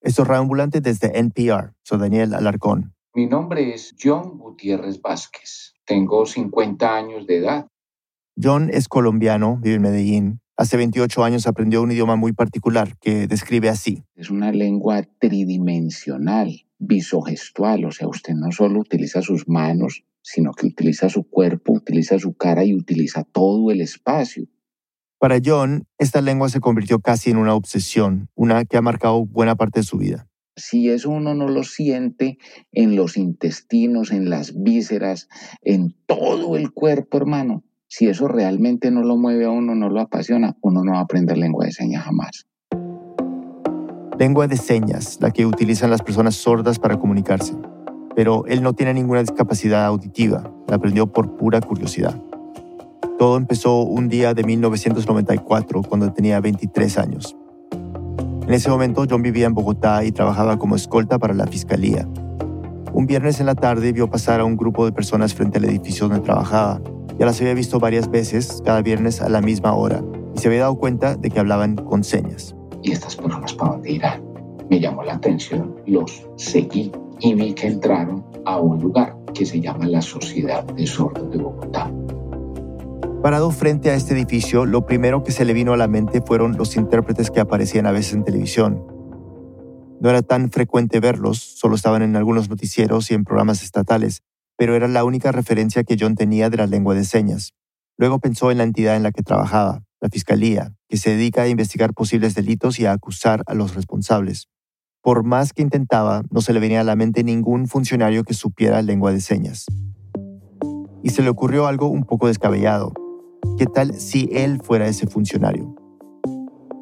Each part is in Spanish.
Esto es Ambulante desde NPR. Soy Daniel Alarcón. Mi nombre es John Gutiérrez Vázquez. Tengo 50 años de edad. John es colombiano, vive en Medellín. Hace 28 años aprendió un idioma muy particular que describe así. Es una lengua tridimensional, visogestual, o sea, usted no solo utiliza sus manos, sino que utiliza su cuerpo, utiliza su cara y utiliza todo el espacio. Para John, esta lengua se convirtió casi en una obsesión, una que ha marcado buena parte de su vida. Si eso uno no lo siente en los intestinos, en las vísceras, en todo el cuerpo, hermano, si eso realmente no lo mueve a uno, no lo apasiona, uno no va a aprender lengua de señas jamás. Lengua de señas, la que utilizan las personas sordas para comunicarse. Pero él no tiene ninguna discapacidad auditiva, la aprendió por pura curiosidad. Todo empezó un día de 1994, cuando tenía 23 años. En ese momento John vivía en Bogotá y trabajaba como escolta para la fiscalía. Un viernes en la tarde vio pasar a un grupo de personas frente al edificio donde trabajaba. Ya las había visto varias veces, cada viernes a la misma hora, y se había dado cuenta de que hablaban con señas. ¿Y estas personas para dónde irán? Me llamó la atención, los seguí y vi que entraron a un lugar que se llama la Sociedad de Sordos de Bogotá. Parado frente a este edificio, lo primero que se le vino a la mente fueron los intérpretes que aparecían a veces en televisión. No era tan frecuente verlos, solo estaban en algunos noticieros y en programas estatales, pero era la única referencia que John tenía de la lengua de señas. Luego pensó en la entidad en la que trabajaba, la Fiscalía, que se dedica a investigar posibles delitos y a acusar a los responsables. Por más que intentaba, no se le venía a la mente ningún funcionario que supiera lengua de señas. Y se le ocurrió algo un poco descabellado. ¿Qué tal si él fuera ese funcionario?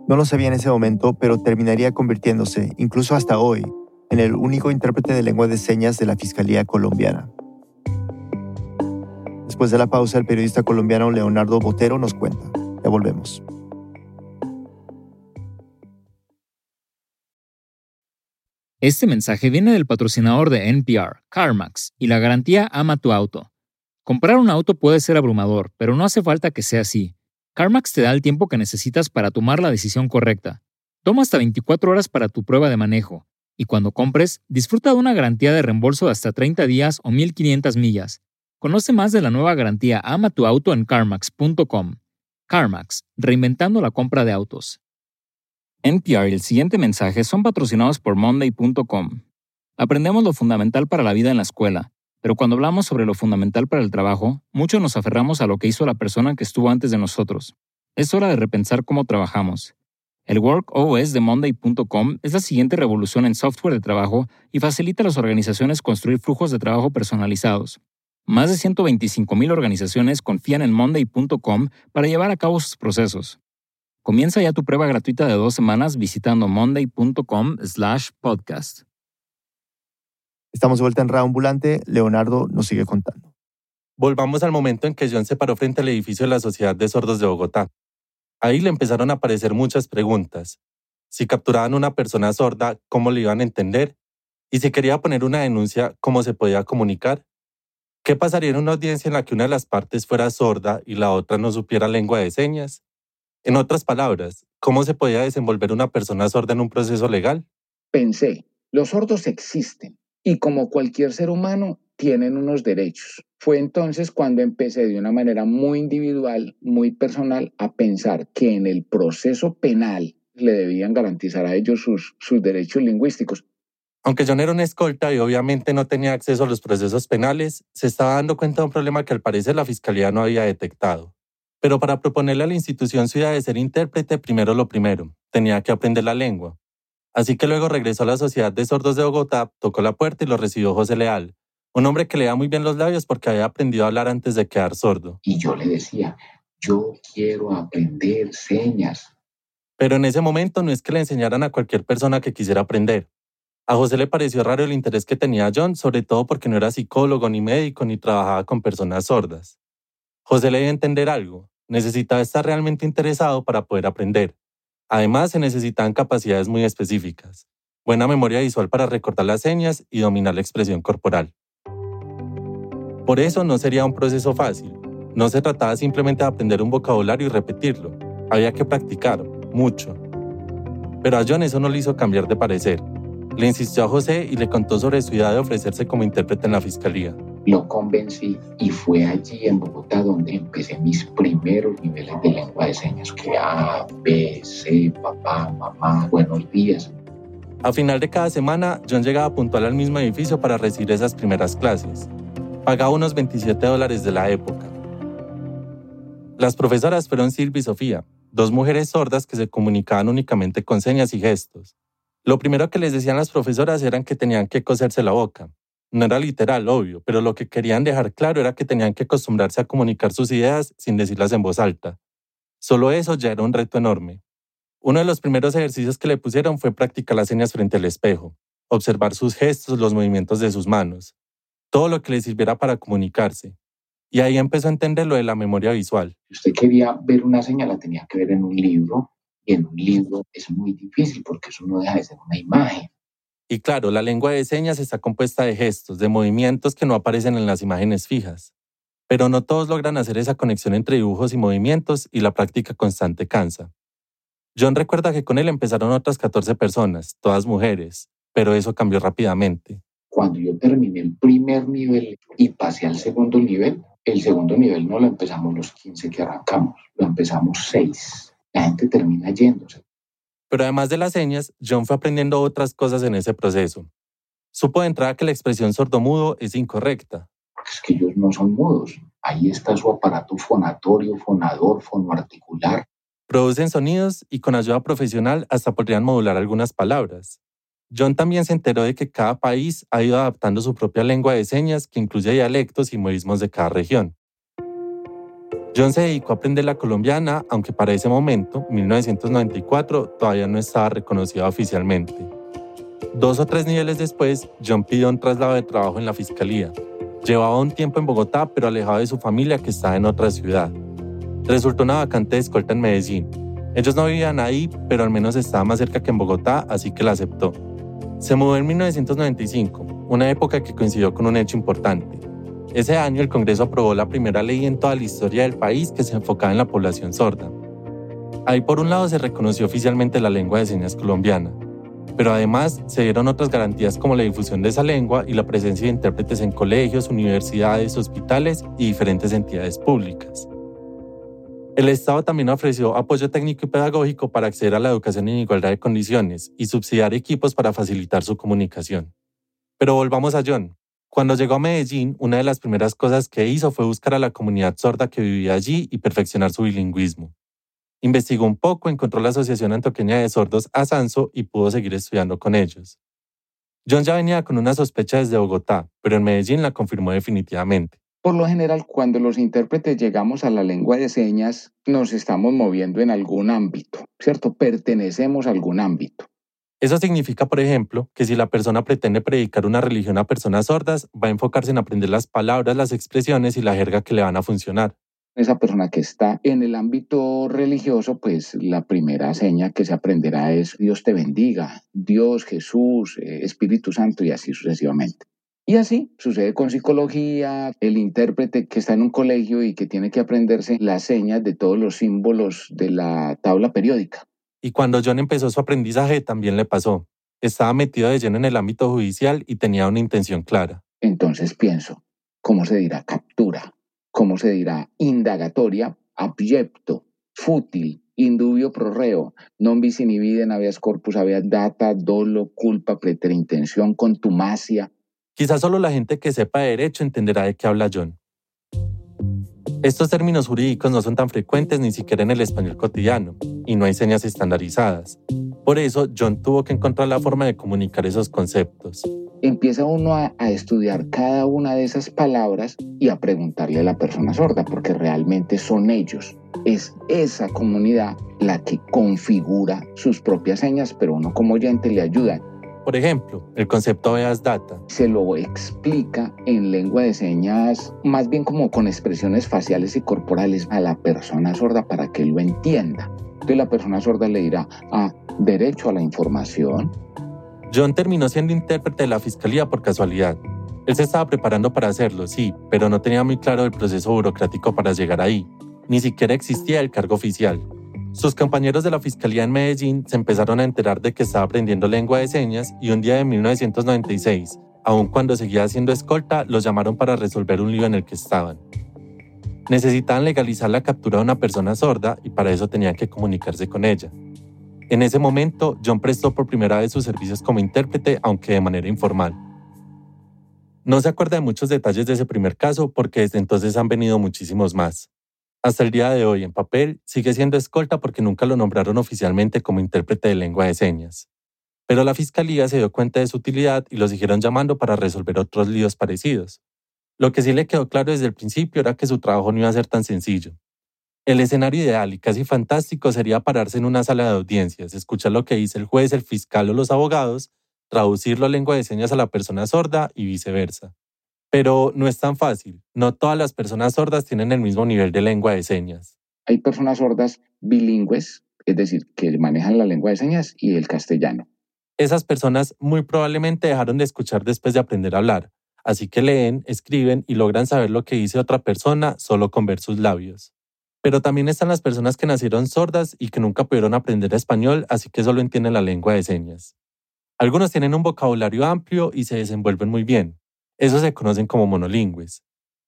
No lo sabía en ese momento, pero terminaría convirtiéndose, incluso hasta hoy, en el único intérprete de lengua de señas de la Fiscalía colombiana. Después de la pausa, el periodista colombiano Leonardo Botero nos cuenta. Ya volvemos. Este mensaje viene del patrocinador de NPR, CarMax, y la garantía Ama tu auto. Comprar un auto puede ser abrumador, pero no hace falta que sea así. CarMax te da el tiempo que necesitas para tomar la decisión correcta. Toma hasta 24 horas para tu prueba de manejo, y cuando compres, disfruta de una garantía de reembolso de hasta 30 días o 1500 millas. Conoce más de la nueva garantía Ama tu auto en carmax.com. CarMax, reinventando la compra de autos. NPR y el siguiente mensaje son patrocinados por Monday.com. Aprendemos lo fundamental para la vida en la escuela pero cuando hablamos sobre lo fundamental para el trabajo, muchos nos aferramos a lo que hizo la persona que estuvo antes de nosotros. Es hora de repensar cómo trabajamos. El Work OS de Monday.com es la siguiente revolución en software de trabajo y facilita a las organizaciones construir flujos de trabajo personalizados. Más de 125.000 organizaciones confían en Monday.com para llevar a cabo sus procesos. Comienza ya tu prueba gratuita de dos semanas visitando monday.com/podcast. Estamos de vuelta en Ambulante. Leonardo nos sigue contando. Volvamos al momento en que John se paró frente al edificio de la Sociedad de Sordos de Bogotá. Ahí le empezaron a aparecer muchas preguntas. Si capturaban a una persona sorda, ¿cómo le iban a entender? Y si quería poner una denuncia, ¿cómo se podía comunicar? ¿Qué pasaría en una audiencia en la que una de las partes fuera sorda y la otra no supiera lengua de señas? En otras palabras, ¿cómo se podía desenvolver una persona sorda en un proceso legal? Pensé, los sordos existen, y como cualquier ser humano tienen unos derechos. Fue entonces cuando empecé de una manera muy individual, muy personal, a pensar que en el proceso penal le debían garantizar a ellos sus, sus derechos lingüísticos. Aunque John era un escolta y obviamente no tenía acceso a los procesos penales, se estaba dando cuenta de un problema que al parecer la Fiscalía no había detectado. Pero para proponerle a la institución idea de ser intérprete, primero lo primero, tenía que aprender la lengua. Así que luego regresó a la Sociedad de Sordos de Bogotá, tocó la puerta y lo recibió José Leal, un hombre que leía muy bien los labios porque había aprendido a hablar antes de quedar sordo. Y yo le decía, yo quiero aprender señas. Pero en ese momento no es que le enseñaran a cualquier persona que quisiera aprender. A José le pareció raro el interés que tenía John, sobre todo porque no era psicólogo ni médico ni trabajaba con personas sordas. José le a entender algo, necesitaba estar realmente interesado para poder aprender. Además, se necesitan capacidades muy específicas, buena memoria visual para recordar las señas y dominar la expresión corporal. Por eso no sería un proceso fácil. No se trataba simplemente de aprender un vocabulario y repetirlo. Había que practicar, mucho. Pero a John eso no le hizo cambiar de parecer. Le insistió a José y le contó sobre su idea de ofrecerse como intérprete en la fiscalía. Lo convencí y fue allí en Bogotá donde empecé mis primeros niveles de lengua de señas, que A, B, C, papá, mamá, buenos días. A final de cada semana, John llegaba puntual al mismo edificio para recibir esas primeras clases. Pagaba unos 27 dólares de la época. Las profesoras fueron Silvia y Sofía, dos mujeres sordas que se comunicaban únicamente con señas y gestos. Lo primero que les decían las profesoras eran que tenían que coserse la boca. No era literal, obvio, pero lo que querían dejar claro era que tenían que acostumbrarse a comunicar sus ideas sin decirlas en voz alta. Solo eso ya era un reto enorme. Uno de los primeros ejercicios que le pusieron fue practicar las señas frente al espejo, observar sus gestos, los movimientos de sus manos, todo lo que le sirviera para comunicarse. Y ahí empezó a entender lo de la memoria visual. Si usted quería ver una señal, la tenía que ver en un libro, y en un libro es muy difícil porque eso no deja de ser una imagen. Y claro, la lengua de señas está compuesta de gestos, de movimientos que no aparecen en las imágenes fijas. Pero no todos logran hacer esa conexión entre dibujos y movimientos y la práctica constante cansa. John recuerda que con él empezaron otras 14 personas, todas mujeres, pero eso cambió rápidamente. Cuando yo terminé el primer nivel y pasé al segundo nivel, el segundo nivel no lo empezamos los 15 que arrancamos, lo empezamos 6. La gente termina yéndose. Pero además de las señas, John fue aprendiendo otras cosas en ese proceso. Supo de entrada que la expresión sordomudo es incorrecta. Es que ellos no son mudos. Ahí está su aparato fonatorio, fonador, fonoarticular. Producen sonidos y con ayuda profesional hasta podrían modular algunas palabras. John también se enteró de que cada país ha ido adaptando su propia lengua de señas que incluye dialectos y modismos de cada región. John se dedicó a aprender la colombiana, aunque para ese momento, 1994, todavía no estaba reconocida oficialmente. Dos o tres niveles después, John pidió un traslado de trabajo en la fiscalía. Llevaba un tiempo en Bogotá, pero alejado de su familia que estaba en otra ciudad. Resultó una vacante de escolta en Medellín. Ellos no vivían ahí, pero al menos estaba más cerca que en Bogotá, así que la aceptó. Se mudó en 1995, una época que coincidió con un hecho importante. Ese año el Congreso aprobó la primera ley en toda la historia del país que se enfocaba en la población sorda. Ahí por un lado se reconoció oficialmente la lengua de señas colombiana, pero además se dieron otras garantías como la difusión de esa lengua y la presencia de intérpretes en colegios, universidades, hospitales y diferentes entidades públicas. El Estado también ofreció apoyo técnico y pedagógico para acceder a la educación en igualdad de condiciones y subsidiar equipos para facilitar su comunicación. Pero volvamos a John. Cuando llegó a Medellín, una de las primeras cosas que hizo fue buscar a la comunidad sorda que vivía allí y perfeccionar su bilingüismo. Investigó un poco, encontró la Asociación Antioqueña de Sordos Asanso y pudo seguir estudiando con ellos. John ya venía con una sospecha desde Bogotá, pero en Medellín la confirmó definitivamente. Por lo general, cuando los intérpretes llegamos a la lengua de señas, nos estamos moviendo en algún ámbito, ¿cierto? Pertenecemos a algún ámbito. Eso significa, por ejemplo, que si la persona pretende predicar una religión a personas sordas, va a enfocarse en aprender las palabras, las expresiones y la jerga que le van a funcionar. Esa persona que está en el ámbito religioso, pues la primera seña que se aprenderá es Dios te bendiga, Dios, Jesús, eh, Espíritu Santo y así sucesivamente. Y así sucede con psicología, el intérprete que está en un colegio y que tiene que aprenderse las señas de todos los símbolos de la tabla periódica. Y cuando John empezó su aprendizaje también le pasó. Estaba metido de lleno en el ámbito judicial y tenía una intención clara. Entonces pienso, ¿cómo se dirá captura? ¿Cómo se dirá indagatoria? Abyecto, fútil, indubio pro reo, non bis in habeas corpus habeas data, dolo, culpa, preterintención, contumacia. Quizás solo la gente que sepa de derecho entenderá de qué habla John. Estos términos jurídicos no son tan frecuentes ni siquiera en el español cotidiano, y no hay señas estandarizadas. Por eso, John tuvo que encontrar la forma de comunicar esos conceptos. Empieza uno a, estudiar cada una de esas palabras y a preguntarle a la persona sorda, porque realmente son ellos. Es esa comunidad la que configura sus propias señas, pero uno como oyente le ayuda. Por ejemplo, el concepto Veas Data. Se lo explica en lengua de señas, más bien como con expresiones faciales y corporales a la persona sorda para que lo entienda. Entonces la persona sorda le dirá, ah, derecho a la información. John terminó siendo intérprete de la fiscalía por casualidad. Él se estaba preparando para hacerlo, sí, pero no tenía muy claro el proceso burocrático para llegar ahí. Ni siquiera existía el cargo oficial. Sus compañeros de la Fiscalía en Medellín se empezaron a enterar de que estaba aprendiendo lengua de señas y un día de 1996, aun cuando seguía haciendo escolta, los llamaron para resolver un lío en el que estaban. Necesitaban legalizar la captura de una persona sorda y para eso tenían que comunicarse con ella. En ese momento, John prestó por primera vez sus servicios como intérprete, aunque de manera informal. No se acuerda de muchos detalles de ese primer caso porque desde entonces han venido muchísimos más. Hasta el día de hoy, en papel, sigue siendo escolta porque nunca lo nombraron oficialmente como intérprete de lengua de señas. Pero la fiscalía se dio cuenta de su utilidad y lo siguieron llamando para resolver otros líos parecidos. Lo que sí le quedó claro desde el principio era que su trabajo no iba a ser tan sencillo. El escenario ideal y casi fantástico sería pararse en una sala de audiencias, escuchar lo que dice el juez, el fiscal o los abogados, traducirlo a lengua de señas a la persona sorda y viceversa. Pero no es tan fácil. No todas las personas sordas tienen el mismo nivel de lengua de señas. Hay personas sordas bilingües, es decir, que manejan la lengua de señas y el castellano. Esas personas muy probablemente dejaron de escuchar después de aprender a hablar, así que leen, escriben y logran saber lo que dice otra persona solo con ver sus labios. Pero también están las personas que nacieron sordas y que nunca pudieron aprender español, así que solo entienden la lengua de señas. Algunos tienen un vocabulario amplio y se desenvuelven muy bien. Esos se conocen como monolingües.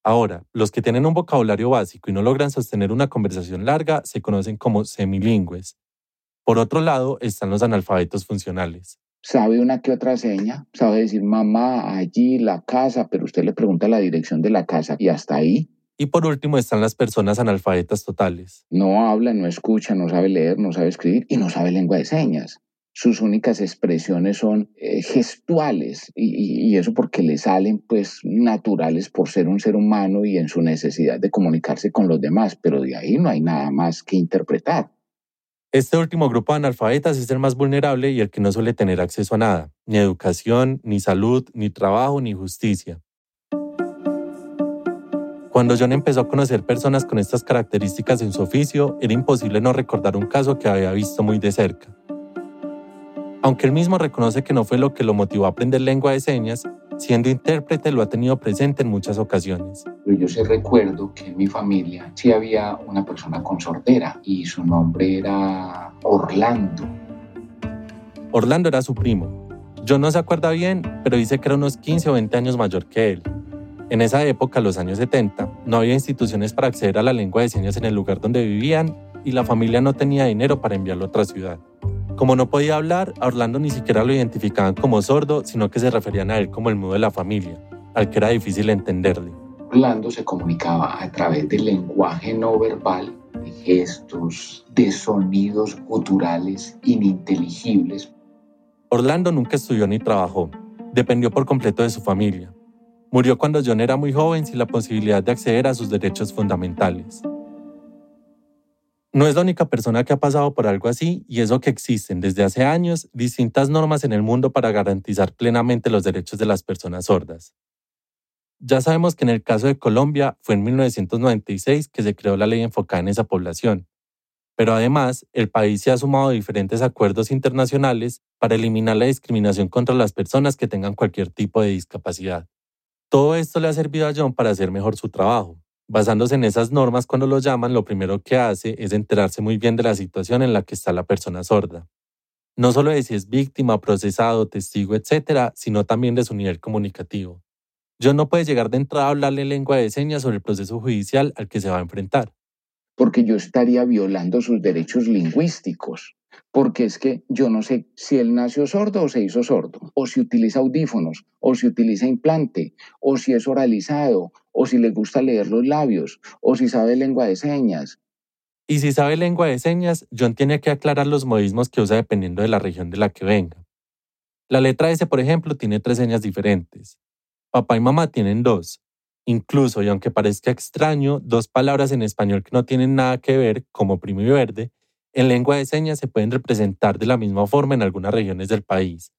Ahora, los que tienen un vocabulario básico y no logran sostener una conversación larga se conocen como semilingües. Por otro lado, están los analfabetos funcionales. Sabe una que otra seña, sabe decir mamá, allí, la casa, pero usted le pregunta la dirección de la casa y hasta ahí. Y por último están las personas analfabetas totales. No habla, no escucha, no sabe leer, no sabe escribir y no sabe lengua de señas sus únicas expresiones son eh, gestuales y, eso porque le salen pues naturales por ser un ser humano y en su necesidad de comunicarse con los demás, pero de ahí no hay nada más que interpretar. Este último grupo de analfabetas es el más vulnerable y el que no suele tener acceso a nada, ni educación, ni salud, ni trabajo, ni justicia. Cuando John empezó a conocer personas con estas características en su oficio, era imposible no recordar un caso que había visto muy de cerca. Aunque él mismo reconoce que no fue lo que lo motivó a aprender lengua de señas, siendo intérprete lo ha tenido presente en muchas ocasiones. Yo sí recuerdo que en mi familia sí había una persona con sordera y su nombre era Orlando. Orlando era su primo. Yo no se acuerda bien, pero dice que era unos 15 o 20 años mayor que él. En esa época, los años 70, no había instituciones para acceder a la lengua de señas en el lugar donde vivían y la familia no tenía dinero para enviarlo a otra ciudad. Como no podía hablar, a Orlando ni siquiera lo identificaban como sordo, sino que se referían a él como el mudo de la familia, al que era difícil entenderle. Orlando se comunicaba a través del lenguaje no verbal, de gestos, de sonidos guturales ininteligibles. Orlando nunca estudió ni trabajó, dependió por completo de su familia. Murió cuando John era muy joven sin la posibilidad de acceder a sus derechos fundamentales. No es la única persona que ha pasado por algo así y eso que existen desde hace años distintas normas en el mundo para garantizar plenamente los derechos de las personas sordas. Ya sabemos que en el caso de Colombia fue en 1996 que se creó la ley enfocada en esa población, pero además el país se ha sumado a diferentes acuerdos internacionales para eliminar la discriminación contra las personas que tengan cualquier tipo de discapacidad. Todo esto le ha servido a John para hacer mejor su trabajo, Basándose en esas normas, cuando lo llaman, lo primero que hace es enterarse muy bien de la situación en la que está la persona sorda. No solo de si es víctima, procesado, testigo, etc., sino también de su nivel comunicativo. John no puede llegar de entrada a hablarle lengua de señas sobre el proceso judicial al que se va a enfrentar. Porque yo estaría violando sus derechos lingüísticos porque es que yo no sé si él nació sordo o se hizo sordo, o si utiliza audífonos, o si utiliza implante, o si es oralizado, o si le gusta leer los labios, o si sabe lengua de señas. Y si sabe lengua de señas, John tiene que aclarar los modismos que usa dependiendo de la región de la que venga. La letra S, por ejemplo, tiene tres señas diferentes. Papá y mamá tienen dos. Incluso, y aunque parezca extraño, dos palabras en español que no tienen nada que ver, como primo y verde, en lengua de señas se pueden representar de la misma forma en algunas regiones del país.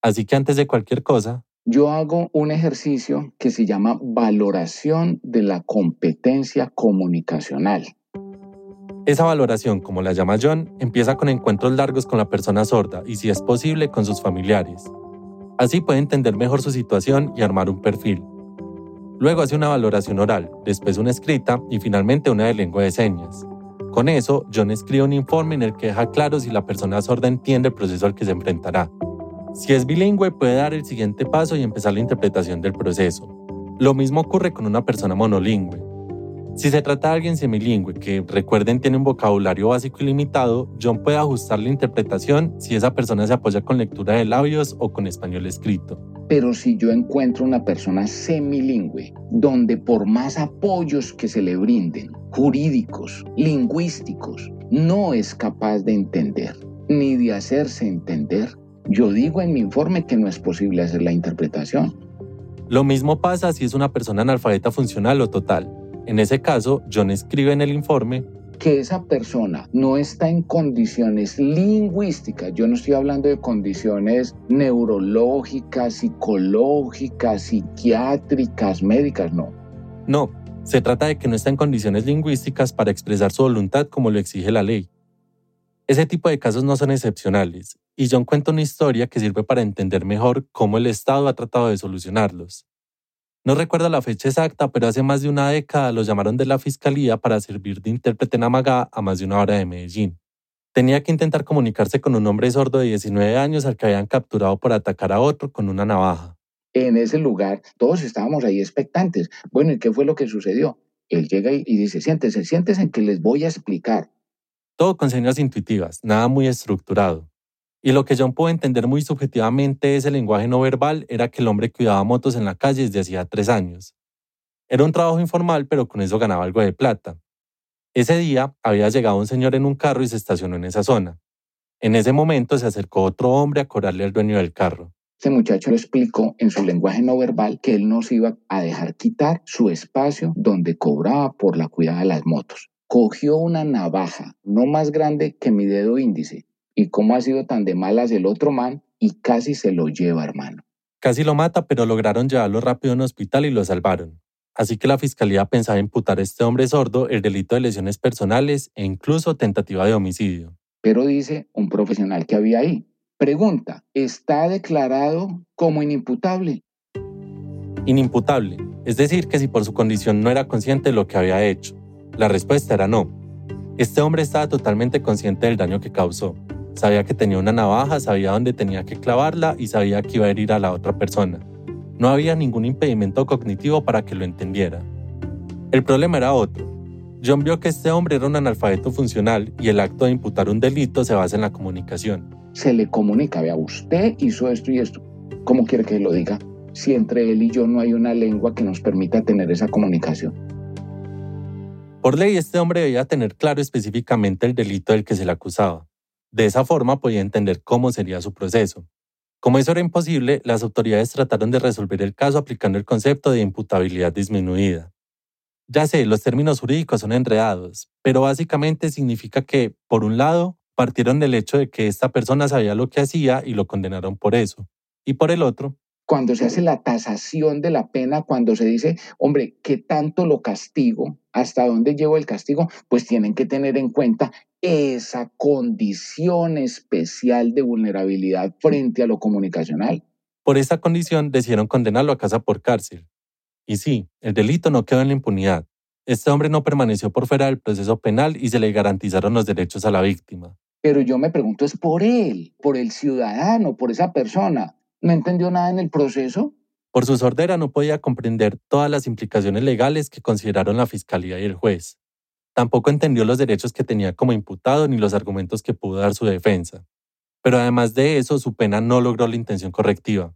Así que antes de cualquier cosa, yo hago un ejercicio que se llama valoración de la competencia comunicacional. Esa valoración, como la llama John, empieza con encuentros largos con la persona sorda y, si es posible, con sus familiares. Así puede entender mejor su situación y armar un perfil. Luego hace una valoración oral, después una escrita y finalmente una de lengua de señas. Con eso, John escribe un informe en el que deja claro si la persona sorda entiende el proceso al que se enfrentará. Si es bilingüe, puede dar el siguiente paso y empezar la interpretación del proceso. Lo mismo ocurre con una persona monolingüe. Si se trata de alguien semilingüe que, recuerden, tiene un vocabulario básico y limitado, John puede ajustar la interpretación si esa persona se apoya con lectura de labios o con español escrito. Pero si yo encuentro una persona semilingüe, donde por más apoyos que se le brinden, jurídicos, lingüísticos, no es capaz de entender ni de hacerse entender, yo digo en mi informe que no es posible hacer la interpretación. Lo mismo pasa si es una persona analfabeta funcional o total. En ese caso, John escribe en el informe que esa persona no está en condiciones lingüísticas, yo no estoy hablando de condiciones neurológicas, psicológicas, psiquiátricas, médicas, no. No, se trata de que no está en condiciones lingüísticas para expresar su voluntad como lo exige la ley. Ese tipo de casos no son excepcionales, y John cuenta una historia que sirve para entender mejor cómo el Estado ha tratado de solucionarlos. No recuerdo la fecha exacta, pero hace más de una década lo llamaron de la fiscalía para servir de intérprete en Amagá a más de una hora de Medellín. Tenía que intentar comunicarse con un hombre sordo de 19 años al que habían capturado por atacar a otro con una navaja. En ese lugar, todos estábamos ahí expectantes. Bueno, ¿y qué fue lo que sucedió? Él llega y dice, siéntese, siéntese en que les voy a explicar. Todo con señas intuitivas, nada muy estructurado. Y lo que John pudo entender muy subjetivamente ese lenguaje no verbal era que el hombre cuidaba motos en la calle desde hacía tres años. Era un trabajo informal, pero con eso ganaba algo de plata. Ese día había llegado un señor en un carro y se estacionó en esa zona. En ese momento se acercó otro hombre a cobrarle al dueño del carro. Ese muchacho le explicó en su lenguaje no verbal que él no se iba a dejar quitar su espacio donde cobraba por la cuidada de las motos. Cogió una navaja no más grande que mi dedo índice y cómo ha sido tan de malas el otro man y casi se lo lleva, hermano. Casi lo mata, pero lograron llevarlo rápido a un hospital y lo salvaron. Así que la fiscalía pensaba imputar a este hombre sordo el delito de lesiones personales e incluso tentativa de homicidio. Pero dice un profesional que había ahí. Pregunta, ¿está declarado como inimputable? Inimputable, es decir, que si por su condición no era consciente de lo que había hecho. La respuesta era no. Este hombre estaba totalmente consciente del daño que causó. Sabía que tenía una navaja, sabía dónde tenía que clavarla y sabía que iba a herir a la otra persona. No había ningún impedimento cognitivo para que lo entendiera. El problema era otro. John vio que este hombre era un analfabeto funcional y el acto de imputar un delito se basa en la comunicación. Se le comunica, vea, usted hizo esto y esto. ¿Cómo quiere que lo diga? Si entre él y yo no hay una lengua que nos permita tener esa comunicación. Por ley, este hombre debía tener claro específicamente el delito del que se le acusaba. De esa forma podía entender cómo sería su proceso. Como eso era imposible, las autoridades trataron de resolver el caso aplicando el concepto de imputabilidad disminuida. Ya sé, los términos jurídicos son enredados, pero básicamente significa que, por un lado, partieron del hecho de que esta persona sabía lo que hacía y lo condenaron por eso, y por el otro, cuando se hace la tasación de la pena, cuando se dice, hombre, ¿qué tanto lo castigo? ¿Hasta dónde llevo el castigo? Pues tienen que tener en cuenta esa condición especial de vulnerabilidad frente a lo comunicacional. Por esa condición decidieron condenarlo a casa por cárcel. Y sí, el delito no quedó en la impunidad. Este hombre no permaneció por fuera del proceso penal y se le garantizaron los derechos a la víctima. Pero yo me pregunto, es por él, por el ciudadano, por esa persona. ¿No entendió nada en el proceso? Por su sordera no podía comprender todas las implicaciones legales que consideraron la fiscalía y el juez. Tampoco entendió los derechos que tenía como imputado ni los argumentos que pudo dar su defensa. Pero además de eso, su pena no logró la intención correctiva.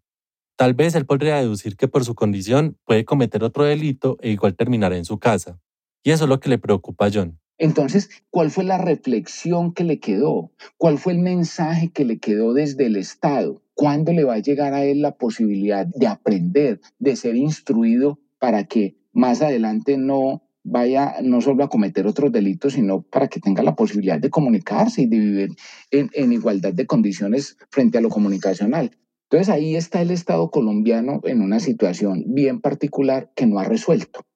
Tal vez él podría deducir que por su condición puede cometer otro delito e igual terminará en su casa. Y eso es lo que le preocupa a John. Entonces, ¿cuál fue la reflexión que le quedó? ¿Cuál fue el mensaje que le quedó desde el Estado? ¿Cuándo le va a llegar a él la posibilidad de aprender, de ser instruido para que más adelante no vaya no solo a cometer otros delitos, sino para que tenga la posibilidad de comunicarse y de vivir en, igualdad de condiciones frente a lo comunicacional. Entonces ahí está el Estado colombiano en una situación bien particular que no ha resuelto.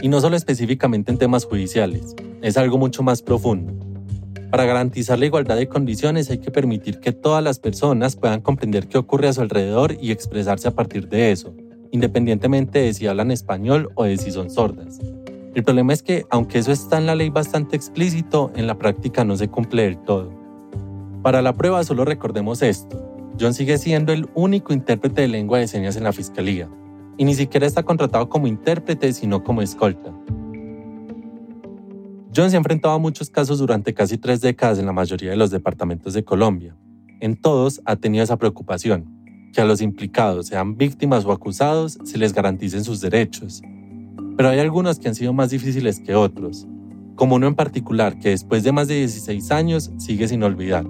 Y no solo específicamente en temas judiciales, es algo mucho más profundo. Para garantizar la igualdad de condiciones hay que permitir que todas las personas puedan comprender qué ocurre a su alrededor y expresarse a partir de eso, independientemente de si hablan español o de si son sordas. El problema es que, aunque eso está en la ley bastante explícito, en la práctica no se cumple del todo. Para la prueba solo recordemos esto. John sigue siendo el único intérprete de lengua de señas en la fiscalía, y ni siquiera está contratado como intérprete, sino como escolta. John se ha enfrentado a muchos casos durante casi tres décadas en la mayoría de los departamentos de Colombia. En todos ha tenido esa preocupación, que a los implicados, sean víctimas o acusados, se les garanticen sus derechos, pero hay algunos que han sido más difíciles que otros, como uno en particular que después de más de 16 años sigue sin olvidar.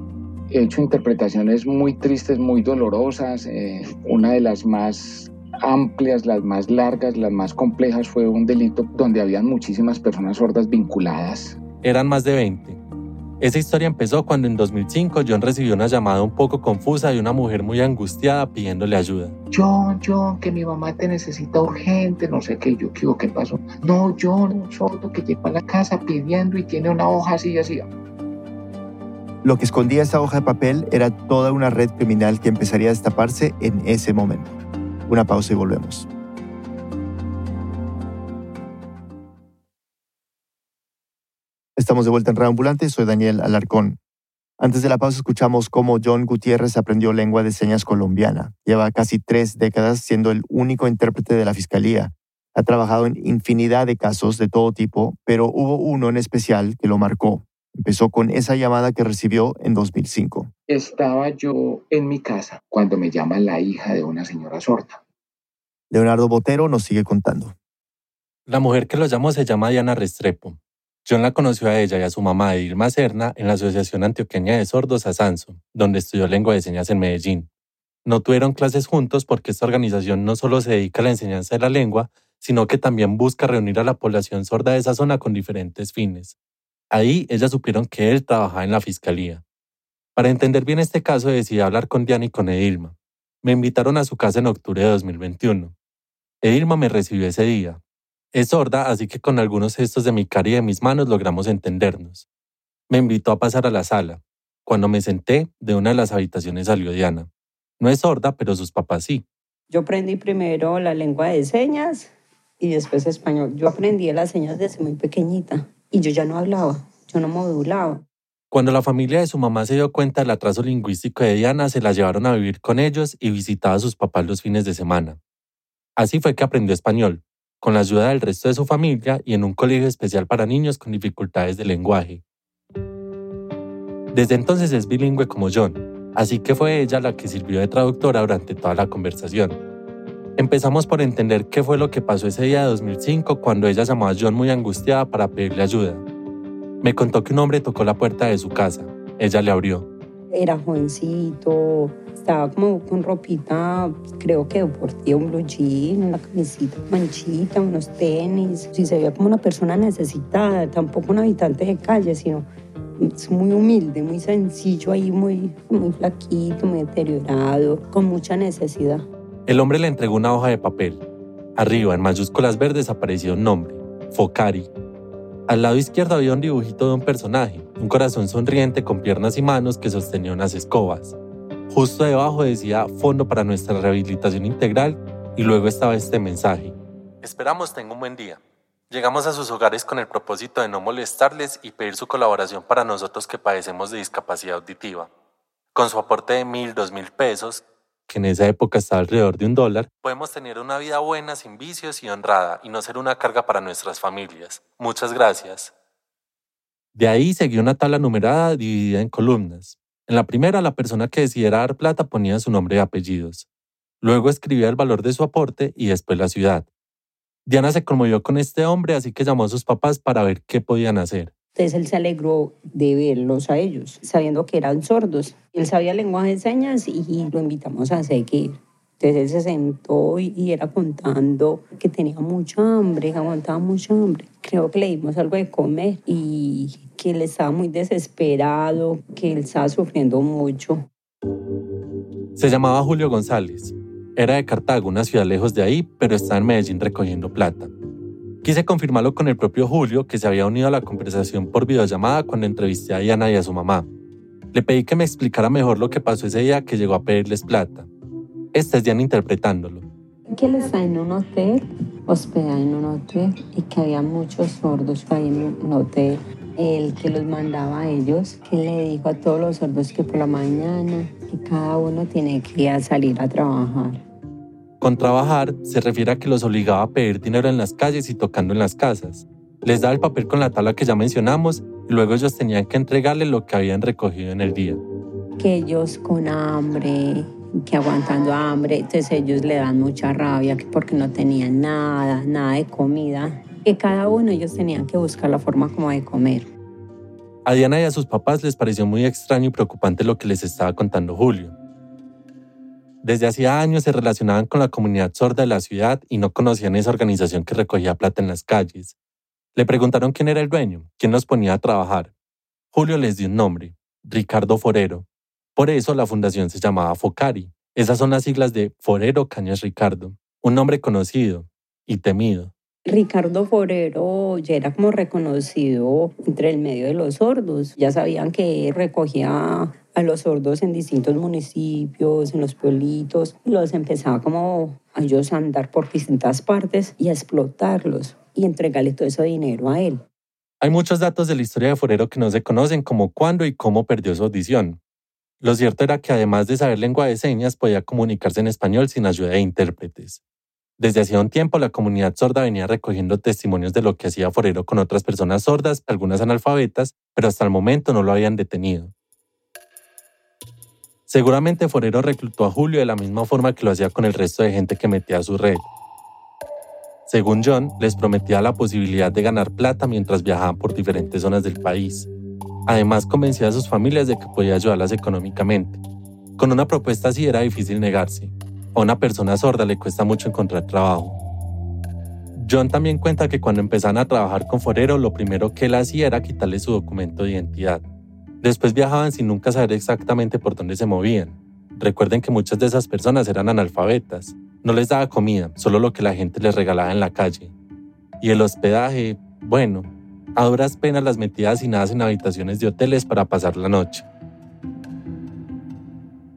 He hecho interpretaciones muy tristes, muy dolorosas. Eh, una de las más amplias, las más largas, las más complejas fue un delito donde habían muchísimas personas sordas vinculadas. Eran más de 20. Esa historia empezó cuando en 2005 John recibió una llamada un poco confusa de una mujer muy angustiada pidiéndole ayuda. John, John, que mi mamá te necesita urgente, no sé qué, yo qué, qué pasó. No, John, un sordo que llegó a la casa pidiendo y tiene una hoja así y así. Lo que escondía esa hoja de papel era toda una red criminal que empezaría a destaparse en ese momento. Una pausa y volvemos. Estamos de vuelta en Reambulante, soy Daniel Alarcón. Antes de la pausa escuchamos cómo John Gutiérrez aprendió lengua de señas colombiana. Lleva casi tres décadas siendo el único intérprete de la Fiscalía. Ha trabajado en infinidad de casos de todo tipo, pero hubo uno en especial que lo marcó. Empezó con esa llamada que recibió en 2005. Estaba yo en mi casa cuando me llama la hija de una señora sorda. Leonardo Botero nos sigue contando. La mujer que lo llamó se llama Diana Restrepo. John la conoció a ella y a su mamá Irma Serna en la Asociación Antioqueña de Sordos Asanso, donde estudió lengua de señas en Medellín. No tuvieron clases juntos porque esta organización no solo se dedica a la enseñanza de la lengua, sino que también busca reunir a la población sorda de esa zona con diferentes fines. Ahí ellas supieron que él trabajaba en la fiscalía. Para entender bien este caso decidí hablar con Diana y con Edilma. Me invitaron a su casa en octubre de 2021. Edilma me recibió ese día, es sorda, así que con algunos gestos de mi cara y de mis manos logramos entendernos. Me invitó a pasar a la sala. Cuando me senté, de una de las habitaciones salió Diana. No es sorda, pero sus papás sí. Yo aprendí primero la lengua de señas y después español. Yo aprendí las señas desde muy pequeñita y yo ya no hablaba, yo no modulaba. Cuando la familia de su mamá se dio cuenta del atraso lingüístico de Diana, se la llevaron a vivir con ellos y visitaba a sus papás los fines de semana. Así fue que aprendió español, con la ayuda del resto de su familia y en un colegio especial para niños con dificultades de lenguaje. Desde entonces es bilingüe como John, así que fue ella la que sirvió de traductora durante toda la conversación. Empezamos por entender qué fue lo que pasó ese día de 2005 cuando ella llamó a John muy angustiada para pedirle ayuda. Me contó que un hombre tocó la puerta de su casa. Ella le abrió. Era jovencito, estaba como con ropita, creo que deportiva, un blue jean, una camisita manchita, unos tenis. Sí, se veía como una persona necesitada, tampoco un habitante de calle, sino muy humilde, muy sencillo ahí, muy, muy flaquito, muy deteriorado, con mucha necesidad. El hombre le entregó una hoja de papel. Arriba, en mayúsculas verdes, apareció un nombre, Focari. Al lado izquierdo había un dibujito de un personaje, un corazón sonriente con piernas y manos que sostenía unas escobas. Justo debajo decía Fondo para nuestra rehabilitación integral y luego estaba este mensaje. Esperamos tenga un buen día. Llegamos a sus hogares con el propósito de no molestarles y pedir su colaboración para nosotros que padecemos de discapacidad auditiva. Con su aporte de mil, dos mil pesos, que en esa época estaba alrededor de un dólar, podemos tener una vida buena, sin vicios y honrada, y no ser una carga para nuestras familias. Muchas gracias. De ahí seguía una tabla numerada dividida en columnas. En la primera, la persona que decidiera dar plata ponía su nombre y apellidos. Luego escribía el valor de su aporte y después la ciudad. Diana se conmovió con este hombre, así que llamó a sus papás para ver qué podían hacer. Entonces él se alegró de verlos a ellos, sabiendo que eran sordos. Él sabía lenguaje de señas y lo invitamos a seguir. Entonces él se sentó y, era contando que tenía mucha hambre, que aguantaba mucha hambre. Creo que le dimos algo de comer y que él estaba muy desesperado, que él estaba sufriendo mucho. Se llamaba Julio González. Era de Cartago, una ciudad lejos de ahí, pero estaba en Medellín recogiendo plata. Quise confirmarlo con el propio Julio, que se había unido a la conversación por videollamada cuando entrevisté a Diana y a su mamá. Le pedí que me explicara mejor lo que pasó ese día que llegó a pedirles plata. Esta es Diana interpretándolo. Que él está en un hotel hospedada en un hotel y que había muchos sordos ahí en el hotel. El que los mandaba a ellos, que le dijo a todos los sordos que por la mañana que cada uno tiene que ir a salir a trabajar. Con trabajar se refiere a que los obligaba a pedir dinero en las calles y tocando en las casas. Les daba el papel con la tabla que ya mencionamos y luego ellos tenían que entregarle lo que habían recogido en el día. Que ellos con hambre, que aguantando hambre, entonces ellos le dan mucha rabia porque no tenían nada, nada de comida, que cada uno ellos tenían que buscar la forma como de comer. A Diana y a sus papás les pareció muy extraño y preocupante lo que les estaba contando Julio. Desde hacía años se relacionaban con la comunidad sorda de la ciudad y no conocían esa organización que recogía plata en las calles. Le preguntaron quién era el dueño, quién los ponía a trabajar. Julio les dio un nombre, Ricardo Forero. Por eso la fundación se llamaba Focari. Esas son las siglas de Forero Cañas Ricardo, un nombre conocido y temido. Ricardo Forero ya era como reconocido entre el medio de los sordos. Ya sabían que recogía a los sordos en distintos municipios, en los pueblitos, los empezaba como a ellos a andar por distintas partes y a explotarlos y entregarle todo ese dinero a él. Hay muchos datos de la historia de Forero que no se conocen, como cuándo y cómo perdió su audición. Lo cierto era que además de saber lengua de señas, podía comunicarse en español sin ayuda de intérpretes. Desde hacía un tiempo, la comunidad sorda venía recogiendo testimonios de lo que hacía Forero con otras personas sordas, algunas analfabetas, pero hasta el momento no lo habían detenido. Seguramente Forero reclutó a Julio de la misma forma que lo hacía con el resto de gente que metía su red. Según John, les prometía la posibilidad de ganar plata mientras viajaban por diferentes zonas del país. Además, convencía a sus familias de que podía ayudarlas económicamente. Con una propuesta así era difícil negarse. A una persona sorda le cuesta mucho encontrar trabajo. John también cuenta que cuando empezaron a trabajar con Forero, lo primero que él hacía era quitarle su documento de identidad. Después viajaban sin nunca saber exactamente por dónde se movían. Recuerden que muchas de esas personas eran analfabetas. No les daba comida, solo lo que la gente les regalaba en la calle. Y el hospedaje, bueno, a duras penas las metía hacinadas en habitaciones de hoteles para pasar la noche.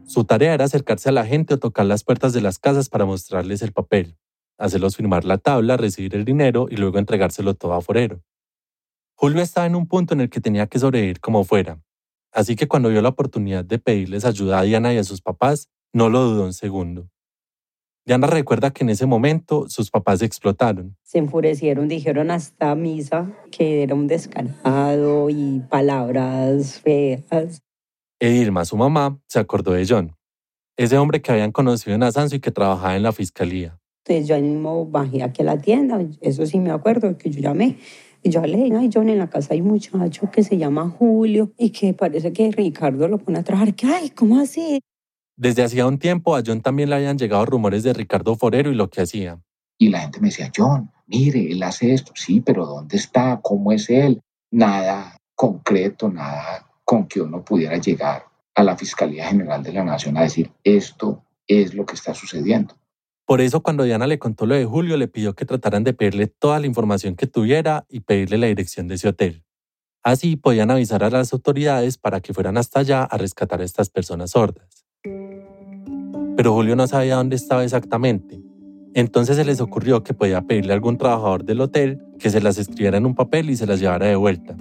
Su tarea era acercarse a la gente o tocar las puertas de las casas para mostrarles el papel, hacerlos firmar la tabla, recibir el dinero y luego entregárselo todo a Forero. Julio estaba en un punto en el que tenía que sobrevivir como fuera, así que cuando vio la oportunidad de pedirles ayuda a Diana y a sus papás, no lo dudó un segundo. Diana recuerda que en ese momento sus papás explotaron. Se enfurecieron, dijeron hasta misa que era un descarado y palabras feas. Edirma, su mamá, se acordó de John, ese hombre que habían conocido en Asanso y que trabajaba en la fiscalía. Entonces yo mismo bajé aquí a la tienda, eso sí me acuerdo, que yo llamé. Y yo le dije, ay, John, en la casa hay un muchacho que se llama Julio y que parece que Ricardo lo pone a trabajar. ¿Qué? Ay, ¿cómo así? Desde hacía un tiempo a John también le habían llegado rumores de Ricardo Forero y lo que hacía. Y la gente me decía, John, mire, él hace esto. Sí, pero ¿dónde está? ¿Cómo es él? Nada concreto, nada con que uno pudiera llegar a la Fiscalía General de la Nación a decir esto es lo que está sucediendo. Por eso cuando Diana le contó lo de Julio, le pidió que trataran de pedirle toda la información que tuviera y pedirle la dirección de ese hotel. Así podían avisar a las autoridades para que fueran hasta allá a rescatar a estas personas sordas. Pero Julio no sabía dónde estaba exactamente. Entonces se les ocurrió que podía pedirle a algún trabajador del hotel que se las escribiera en un papel y se las llevara de vuelta.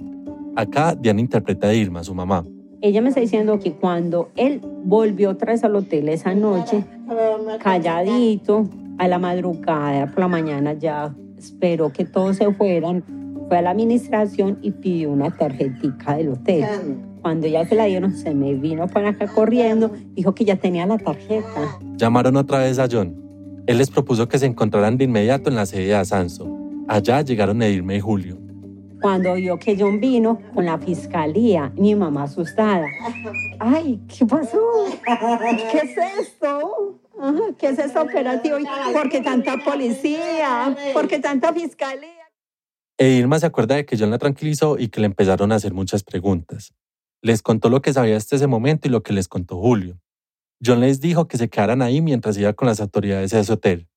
Acá Diana interpreta a Irma, su mamá. Ella me está diciendo que cuando él volvió otra vez al hotel esa noche, calladito, a la madrugada, por la mañana ya esperó que todos se fueran, fue a la administración y pidió una tarjetita del hotel. Cuando ya se la dieron, se me vino para acá corriendo, dijo que ya tenía la tarjeta. Llamaron otra vez a John. Él les propuso que se encontraran de inmediato en la sede de Asanso. Allá llegaron Edirme y Julio. Cuando vio que John vino con la fiscalía, mi mamá asustada. Ay, ¿qué pasó? ¿Qué es esto? ¿Qué es este operativo? ¿Por qué tanta policía? ¿Por qué tanta fiscalía? E Irma se acuerda de que John la tranquilizó y que le empezaron a hacer muchas preguntas. Les contó lo que sabía hasta ese momento y lo que les contó Julio. John les dijo que se quedaran ahí mientras iba con las autoridades a ese hotel.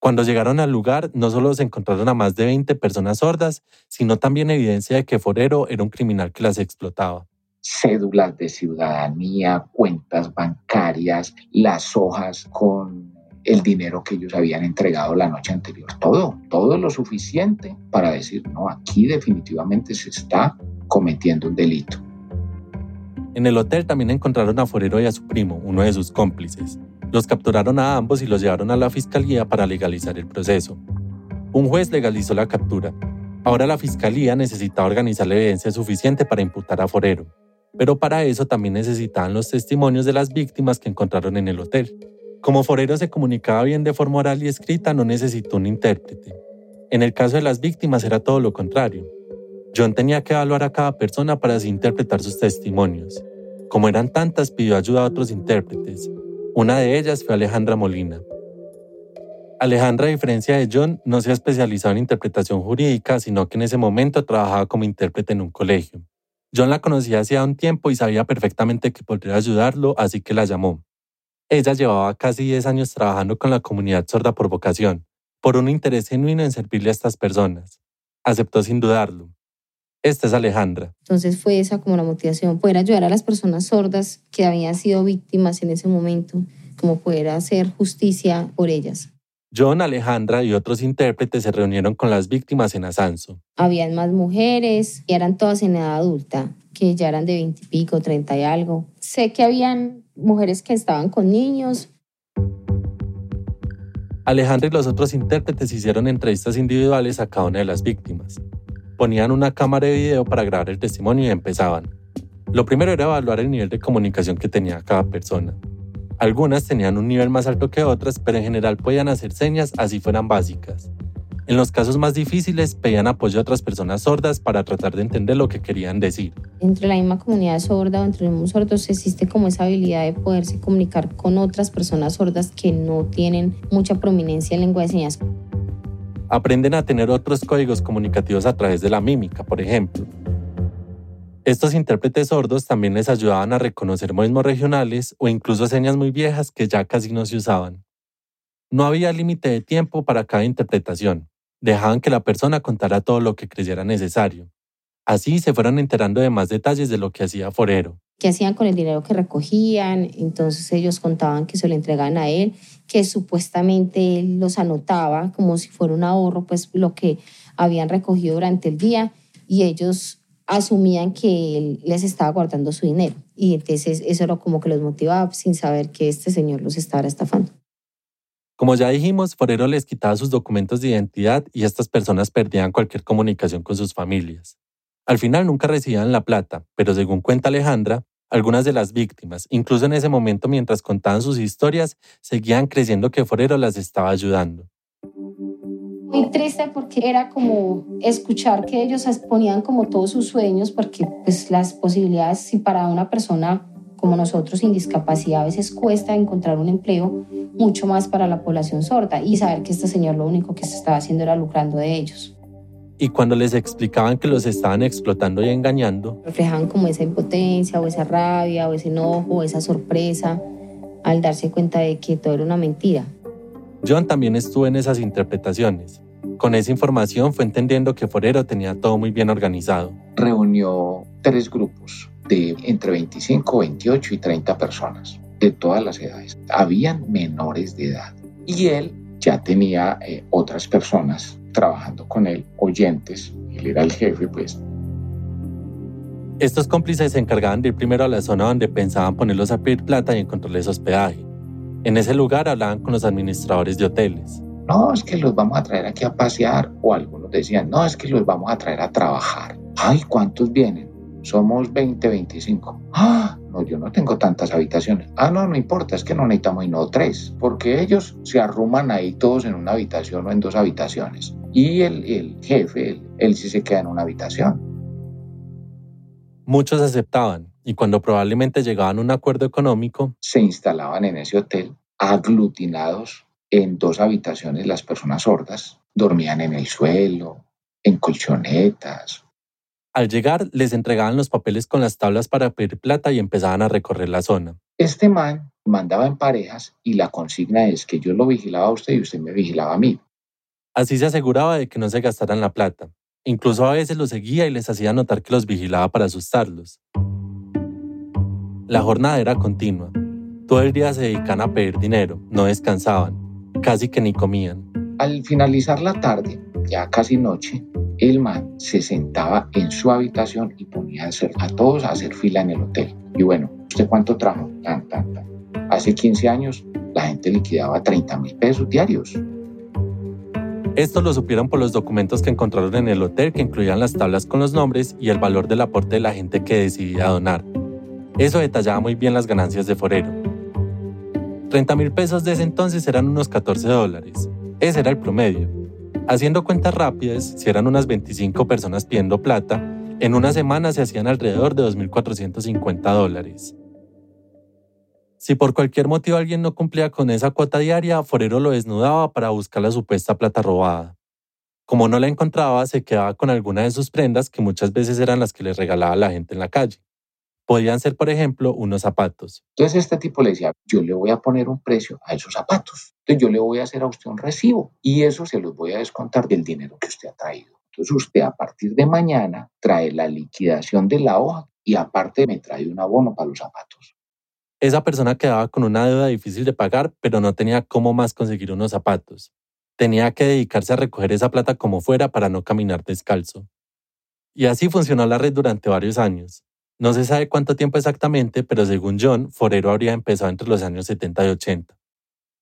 Cuando llegaron al lugar, no solo se encontraron a más de 20 personas sordas, sino también evidencia de que Forero era un criminal que las explotaba. Cédulas de ciudadanía, cuentas bancarias, las hojas con el dinero que ellos habían entregado la noche anterior. Todo, todo lo suficiente para decir, no, aquí definitivamente se está cometiendo un delito. En el hotel también encontraron a Forero y a su primo, uno de sus cómplices. Los capturaron a ambos y los llevaron a la fiscalía para legalizar el proceso. Un juez legalizó la captura. Ahora la fiscalía necesitaba organizar la evidencia suficiente para imputar a Forero, pero para eso también necesitaban los testimonios de las víctimas que encontraron en el hotel. Como Forero se comunicaba bien de forma oral y escrita, no necesitó un intérprete. En el caso de las víctimas era todo lo contrario. John tenía que evaluar a cada persona para así interpretar sus testimonios. Como eran tantas, pidió ayuda a otros intérpretes. Una de ellas fue Alejandra Molina. Alejandra, a diferencia de John, no se ha especializado en interpretación jurídica, sino que en ese momento trabajaba como intérprete en un colegio. John la conocía hacía un tiempo y sabía perfectamente que podría ayudarlo, así que la llamó. Ella llevaba casi 10 años trabajando con la comunidad sorda por vocación, por un interés genuino en servirle a estas personas. Aceptó sin dudarlo. Esta es Alejandra. Entonces fue esa como la motivación, poder ayudar a las personas sordas que habían sido víctimas en ese momento, como poder hacer justicia por ellas. John, Alejandra y otros intérpretes se reunieron con las víctimas en Asanso. Habían más mujeres y eran todas en edad adulta, que ya eran de 20 y pico, 30 y algo. Sé que habían mujeres que estaban con niños. Alejandra y los otros intérpretes hicieron entrevistas individuales a cada una de las víctimas ponían una cámara de video para grabar el testimonio y empezaban. Lo primero era evaluar el nivel de comunicación que tenía cada persona. Algunas tenían un nivel más alto que otras, pero en general podían hacer señas así fueran básicas. En los casos más difíciles pedían apoyo a otras personas sordas para tratar de entender lo que querían decir. Entre la misma comunidad sorda o entre los mismos sordos existe como esa habilidad de poderse comunicar con otras personas sordas que no tienen mucha prominencia en lengua de señas aprenden a tener otros códigos comunicativos a través de la mímica, por ejemplo. Estos intérpretes sordos también les ayudaban a reconocer modismos regionales o incluso señas muy viejas que ya casi no se usaban. No había límite de tiempo para cada interpretación. Dejaban que la persona contara todo lo que creyera necesario. Así se fueron enterando de más detalles de lo que hacía Forero. ¿Qué hacían con el dinero que recogían? Entonces ellos contaban que se lo entregaban a él, que supuestamente él los anotaba como si fuera un ahorro, pues lo que habían recogido durante el día y ellos asumían que él les estaba guardando su dinero. Y entonces eso era como que los motivaba sin saber que este señor los estaba estafando. Como ya dijimos, Forero les quitaba sus documentos de identidad y estas personas perdían cualquier comunicación con sus familias. Al final nunca recibían la plata, pero según cuenta Alejandra, algunas de las víctimas, incluso en ese momento mientras contaban sus historias, seguían creyendo que Forero las estaba ayudando. Muy triste porque era como escuchar que ellos exponían como todos sus sueños, porque pues las posibilidades, si para una persona como nosotros sin discapacidad a veces cuesta encontrar un empleo, mucho más para la población sorda y saber que este señor lo único que se estaba haciendo era lucrando de ellos y cuando les explicaban que los estaban explotando y engañando, reflejaban como esa impotencia o esa rabia o ese enojo o esa sorpresa al darse cuenta de que todo era una mentira. John también estuvo en esas interpretaciones. Con esa información fue entendiendo que Forero tenía todo muy bien organizado. Reunió tres grupos de entre 25, 28 y 30 personas de todas las edades. Habían menores de edad. Y él ya tenía eh, otras personas trabajando con él, oyentes, él era el jefe, pues. Estos cómplices se encargaban de ir primero a la zona donde pensaban ponerlos a pedir plata y encontrarles hospedaje. En ese lugar hablaban con los administradores de hoteles. No, es que los vamos a traer aquí a pasear. O algunos decían, no, es que los vamos a traer a trabajar. Ay, ¿cuántos vienen? Somos 20, 25. Ah, no, yo no tengo tantas habitaciones. Ah, no, no importa, es que no necesitamos y no tres, porque ellos se arruman ahí todos en una habitación o en dos habitaciones. Y el, el jefe, él, sí se queda en una habitación. Muchos aceptaban y cuando probablemente llegaban a un acuerdo económico, se instalaban en ese hotel aglutinados en dos habitaciones las personas sordas. Dormían en el suelo, en colchonetas, al llegar, les entregaban los papeles con las tablas para pedir plata y empezaban a recorrer la zona. Este man mandaba en parejas y la consigna es que yo lo vigilaba a usted y usted me vigilaba a mí. Así se aseguraba de que no se gastaran la plata. Incluso a veces los seguía y les hacía notar que los vigilaba para asustarlos. La jornada era continua. Todo el día se dedicaban a pedir dinero, no descansaban. casi que ni comían. Al finalizar la tarde, ya casi noche, el man se sentaba en su habitación y ponía a, todos a hacer fila en el hotel. Y bueno, ¿usted cuánto trajo? Tan, tan. Hace 15 años la gente liquidaba 30 mil pesos diarios. Esto lo supieron por los documentos que encontraron en el hotel que incluían las tablas con los nombres y el valor del aporte de la gente que decidía donar. Eso detallaba muy bien las ganancias de Forero. 30 mil pesos de ese entonces eran unos 14 dólares. Ese era el promedio. Haciendo cuentas rápidas, si eran unas 25 personas pidiendo plata, en una semana se hacían alrededor de 2.450 dólares. Si por cualquier motivo alguien no cumplía con esa cuota diaria, Forero lo desnudaba para buscar la supuesta plata robada. Como no la encontraba, se quedaba con alguna de sus prendas que muchas veces eran las que le regalaba la gente en la calle. Podían ser, por ejemplo, unos zapatos. Entonces este tipo le decía, yo le voy a poner un precio a esos zapatos. Entonces yo le voy a hacer a usted un recibo y eso se los voy a descontar del dinero que usted ha traído. Entonces usted a partir de mañana trae la liquidación de la hoja y aparte me trae un abono para los zapatos. Esa persona quedaba con una deuda difícil de pagar, pero no tenía cómo más conseguir unos zapatos. Tenía que dedicarse a recoger esa plata como fuera para no caminar descalzo. Y así funcionó la red durante varios años. No se sabe cuánto tiempo exactamente, pero según John, Forero habría empezado entre los años 70 y 80.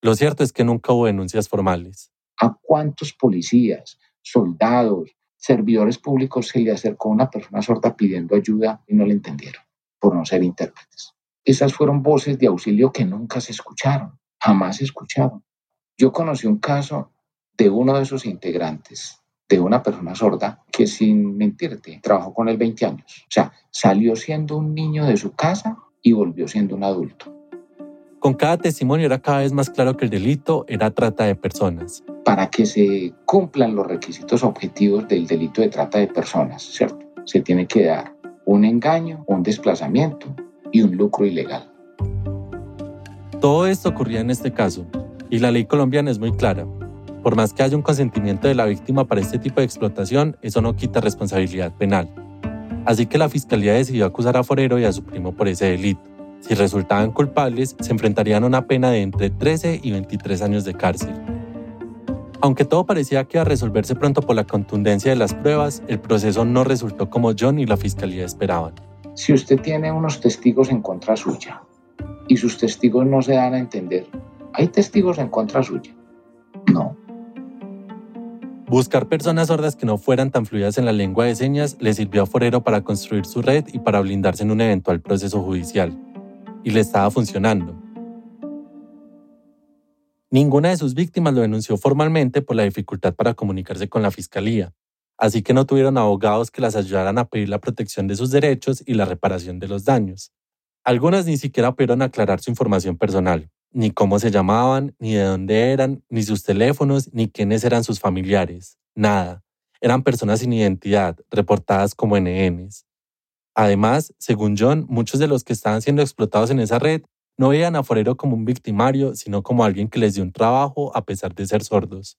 Lo cierto es que nunca hubo denuncias formales. ¿A cuántos policías, soldados, servidores públicos se le acercó una persona sorda pidiendo ayuda y no le entendieron por no ser intérpretes? Esas fueron voces de auxilio que nunca se escucharon, jamás se escucharon. Yo conocí un caso de uno de esos integrantes, de una persona sorda, que sin mentirte, trabajó con él 20 años. O sea, salió siendo un niño de su casa y volvió siendo un adulto. Con cada testimonio era cada vez más claro que el delito era trata de personas. Para que se cumplan los requisitos objetivos del delito de trata de personas, ¿cierto? Se tiene que dar un engaño, un desplazamiento, y un lucro ilegal. Todo esto ocurría en este caso, y la ley colombiana es muy clara. Por más que haya un consentimiento de la víctima para este tipo de explotación, eso no quita responsabilidad penal. Así que la fiscalía decidió acusar a Forero y a su primo por ese delito. Si resultaban culpables, se enfrentarían a una pena de entre 13 y 23 años de cárcel. Aunque todo parecía que iba a resolverse pronto por la contundencia de las pruebas, el proceso no resultó como John y la fiscalía esperaban. Si usted tiene unos testigos en contra suya y sus testigos no se dan a entender, ¿hay testigos en contra suya? No. Buscar personas sordas que no fueran tan fluidas en la lengua de señas le sirvió a Forero para construir su red y para blindarse en un eventual proceso judicial. Y le estaba funcionando. Ninguna de sus víctimas lo denunció formalmente por la dificultad para comunicarse con la fiscalía, así que no tuvieron abogados que las ayudaran a pedir la protección de sus derechos y la reparación de los daños. Algunas ni siquiera pudieron aclarar su información personal, ni cómo se llamaban, ni de dónde eran, ni sus teléfonos, ni quiénes eran sus familiares. Nada. Eran personas sin identidad, reportadas como NNs. Además, según John, muchos de los que estaban siendo explotados en esa red no veían a Forero como un victimario, sino como alguien que les dio un trabajo a pesar de ser sordos.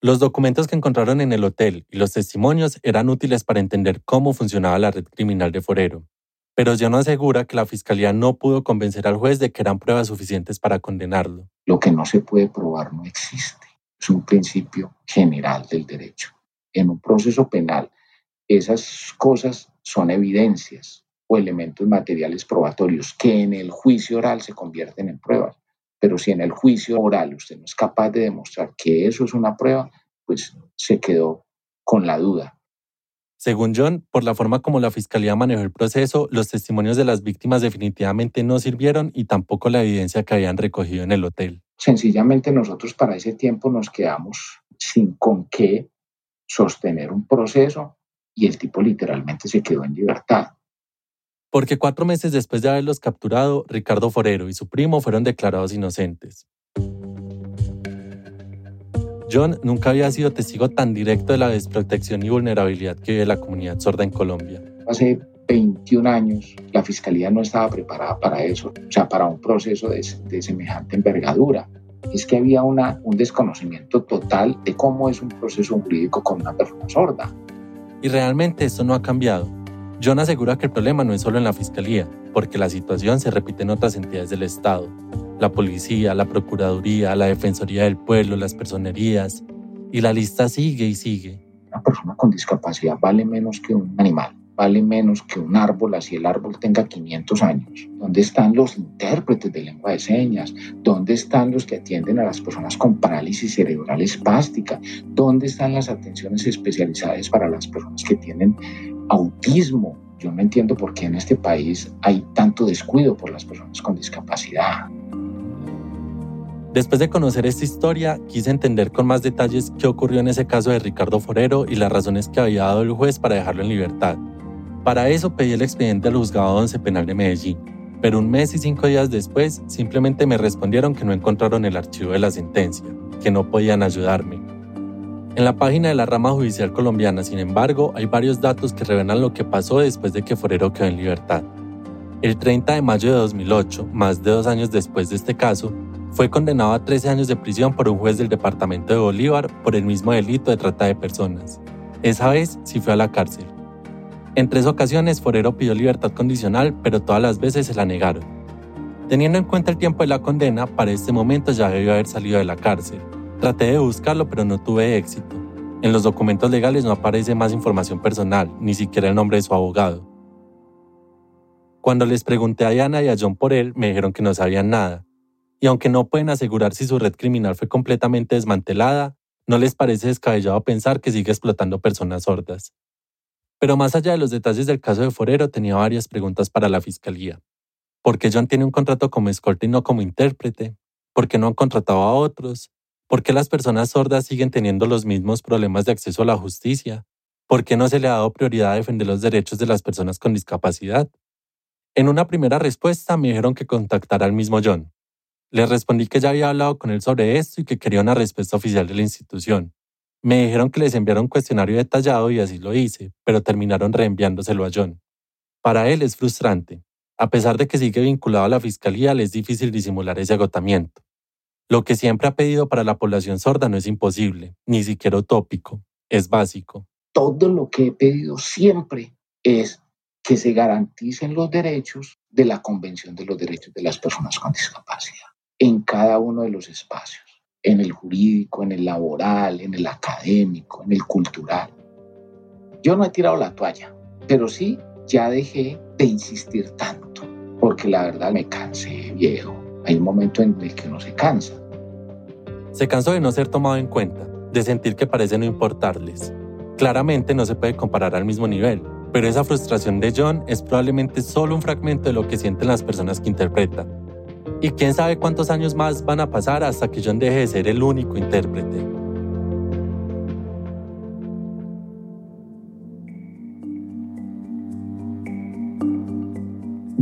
Los documentos que encontraron en el hotel y los testimonios eran útiles para entender cómo funcionaba la red criminal de Forero, pero no asegura que la fiscalía no pudo convencer al juez de que eran pruebas suficientes para condenarlo. Lo que no se puede probar no existe. Es un principio general del derecho. En un proceso penal, esas cosas son evidencias o elementos materiales probatorios que en el juicio oral se convierten en pruebas. Pero si en el juicio oral usted no es capaz de demostrar que eso es una prueba, pues se quedó con la duda. Según John, por la forma como la fiscalía manejó el proceso, los testimonios de las víctimas definitivamente no sirvieron y tampoco la evidencia que habían recogido en el hotel. Sencillamente nosotros para ese tiempo nos quedamos sin con qué sostener un proceso y el tipo literalmente se quedó en libertad porque cuatro meses después de haberlos capturado, Ricardo Forero y su primo fueron declarados inocentes. John nunca había sido testigo tan directo de la desprotección y vulnerabilidad que vive la comunidad sorda en Colombia. Hace 21 años la fiscalía no estaba preparada para eso, o sea, para un proceso de, semejante envergadura. Es que había una, un desconocimiento total de cómo es un proceso jurídico con una persona sorda. Y realmente esto no ha cambiado. John asegura que el problema no es solo en la fiscalía, porque la situación se repite en otras entidades del Estado. La policía, la procuraduría, la defensoría del pueblo, las personerías, y la lista sigue y sigue. Una persona con discapacidad vale menos que un animal vale menos que un árbol, así el árbol tenga 500 años. ¿Dónde están los intérpretes de lengua de señas? ¿Dónde están los que atienden a las personas con parálisis cerebral espástica? ¿Dónde están las atenciones especializadas para las personas que tienen autismo? Yo no entiendo por qué en este país hay tanto descuido por las personas con discapacidad. Después de conocer esta historia, quise entender con más detalles qué ocurrió en ese caso de Ricardo Forero y las razones que había dado el juez para dejarlo en libertad. Para eso pedí el expediente al juzgado 11 penal de Medellín, pero un mes y cinco días después simplemente me respondieron que no encontraron el archivo de la sentencia, que no podían ayudarme. En la página de la rama judicial colombiana, sin embargo, hay varios datos que revelan lo que pasó después de que Forero quedó en libertad. El 30 de mayo de 2008, más de dos años después de este caso, fue condenado a 13 años de prisión por un juez del departamento de Bolívar por el mismo delito de trata de personas. Esa vez sí fue a la cárcel. En tres ocasiones Forero pidió libertad condicional, pero todas las veces se la negaron. Teniendo en cuenta el tiempo de la condena, para este momento ya debió haber salido de la cárcel. Traté de buscarlo, pero no tuve éxito. En los documentos legales no aparece más información personal, ni siquiera el nombre de su abogado. Cuando les pregunté a Diana y a John por él, me dijeron que no sabían nada. Y aunque no pueden asegurar si su red criminal fue completamente desmantelada, no les parece descabellado pensar que sigue explotando personas sordas. Pero más allá de los detalles del caso de Forero, tenía varias preguntas para la fiscalía. ¿Por qué John tiene un contrato como escolta y no como intérprete? ¿Por qué no han contratado a otros? ¿Por qué las personas sordas siguen teniendo los mismos problemas de acceso a la justicia? ¿Por qué no se le ha dado prioridad a defender los derechos de las personas con discapacidad? En una primera respuesta me dijeron que contactara al mismo John. Les respondí que ya había hablado con él sobre esto y que quería una respuesta oficial de la institución. Me dijeron que les enviara un cuestionario detallado y así lo hice, pero terminaron reenviándoselo a John. Para él es frustrante. A pesar de que sigue vinculado a la fiscalía, le es difícil disimular ese agotamiento. Lo que siempre ha pedido para la población sorda no es imposible, ni siquiera utópico, es básico. Todo lo que he pedido siempre es que se garanticen los derechos de la Convención de los Derechos de las Personas con Discapacidad en cada uno de los espacios en el jurídico, en el laboral, en el académico, en el cultural. Yo no he tirado la toalla, pero sí ya dejé de insistir tanto, porque la verdad me cansé, viejo. Hay un momento en el que uno se cansa. Se cansó de no ser tomado en cuenta, de sentir que parece no importarles. Claramente no se puede comparar al mismo nivel, pero esa frustración de John es probablemente solo un fragmento de lo que sienten las personas que interpretan y quién sabe cuántos años más van a pasar hasta que John deje de ser el único intérprete.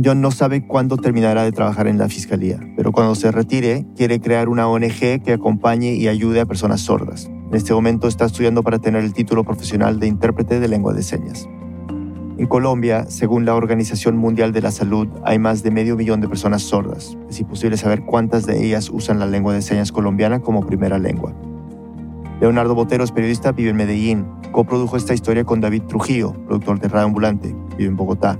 John no sabe cuándo terminará de trabajar en la fiscalía, pero cuando se retire quiere crear una ONG que acompañe y ayude a personas sordas. En este momento está estudiando para tener el título profesional de intérprete de lengua de señas. En Colombia, según la Organización Mundial de la Salud, hay más de medio millón de personas sordas. Es imposible saber cuántas de ellas usan la lengua de señas colombiana como primera lengua. Leonardo Botero es periodista, vive en Medellín. Coprodujo esta historia con David Trujillo, productor de Radio Ambulante, vive en Bogotá.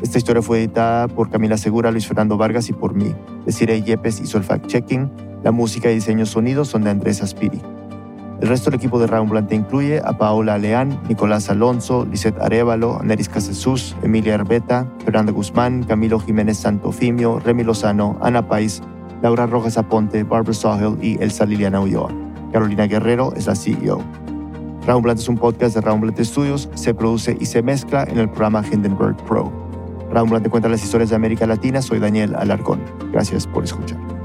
Esta historia fue editada por Camila Segura, Luis Fernando Vargas y por mí. Desiree Yepes hizo el fact-checking. La música y diseño sonido son de Andrés Aspiri. El resto del equipo de Raumblante incluye a Paola Leán, Nicolás Alonso, Lisette Arevalo, Neris Casesús, Emilia Herbeta, Fernando Guzmán, Camilo Jiménez Santofimio, Remy Lozano, Ana Pais, Laura Rojas Aponte, Barbara Sahel y Elsa Liliana Ulloa. Carolina Guerrero es la CEO. Raumblante es un podcast de Raumblante Studios, se produce y se mezcla en el programa Hindenburg Pro. Raumblante cuenta las historias de América Latina, soy Daniel Alarcón. Gracias por escuchar.